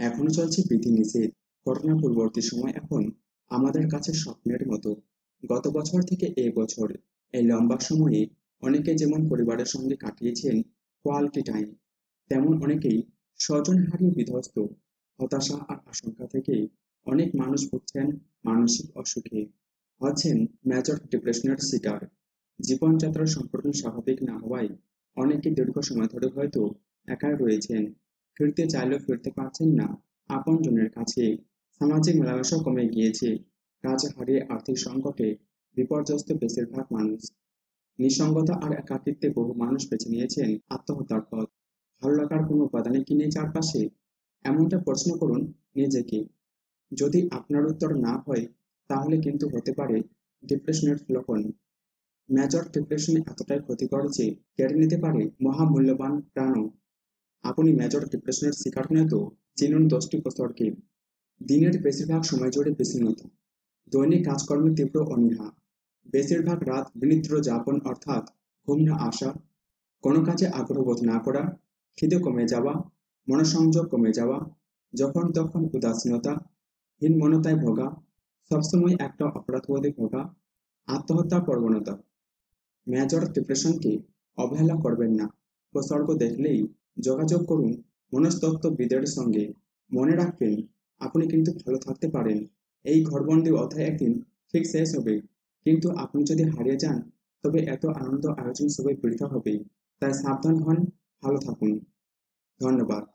এখনও চলছে বিধিনিষেধ করোনা পূর্ববর্তী সময়। এখন আমাদের কাছে স্বপ্নের মতো গত বছর থেকে এ বছর, এই লম্বা সময়ে অনেকে যেমন পরিবারের সঙ্গে কাটিয়েছেন কোয়ালিটি টাইম তেমন অনেকেই স্বজন হারিয়ে বিধ্বস্ত, হতাশা আর আশঙ্কা থেকে অনেক মানুষ ভুগছেন মানসিক অসুখে। হচ্ছেন মেজর ডিপ্রেশনের শিকার। জীবনযাত্রা সম্পূর্ণ স্বাভাবিক না হওয়ায় অনেকে দীর্ঘ সময় ধরে হয়তো একাই রয়েছেন। ফিরতে চাইলেও ফিরতে পারছেন না। আপনজনের কাছে সামাজিক মেলামেশা কমে গিয়েছে। কাজ হারিয়ে আর্থিক সংকটে বিপর্যস্ত বেশিরভাগ মানুষ। নিঃসঙ্গতা আর একাকিত্বে বহু মানুষ বেছে নিয়েছেন আত্মহত্যার পথ। ভালো লাগার কোনো উপাদানে কিনে চারপাশে? এমনটা প্রশ্ন করুন নিজেকে। যদি আপনার উত্তর না হয়, তাহলে কিন্তু হতে পারে ডিপ্রেশনের লক্ষণ। মেজর ডিপ্রেশন এতটাই ক্ষতিকর যে কেড়ে নিতে পারে মহামূল্যবান প্রাণও। আপনি মেজর ডিপ্রেশনের শিকার হলে তো চিনুন দশটি উপসর্গে দিনের বেশিরভাগ সময় জুড়ে বিষণ্ণতা, দৈনিক কাজকর্মে তীব্র অনীহা, বেশিরভাগ রাত বিনিদ্র যাপন অর্থাৎ ঘুম না আসা, কোনো কাজে আগ্রহ বোধ না করা, খিদে কমে যাওয়া, মনসংযোগ কমে যাওয়া, যখন তখন উদাসীনতা, হীনমনতায় ভোগা, সবসময় একটা অপরাধবোধে ভোগা, আত্মহত্যা প্রবণতা। মেজর ডিপ্রেশনকে অবহেলা করবেন না। উপসর্গ দেখলেই যোগাযোগ করুন মনস্তত্ত্ববিদের সঙ্গে। মনে রাখবেন, আপনি কিন্তু ভালো থাকতে পারেন। এই ঘরবন্দি অধ্যায় একদিন ঠিক শেষ হবে। কিন্তু আপনি যদি হারিয়ে যান, তবে এত আনন্দ আয়োজন সবাই বৃথা হবে। তাই সাবধান হন, ভালো থাকুন। ধন্যবাদ।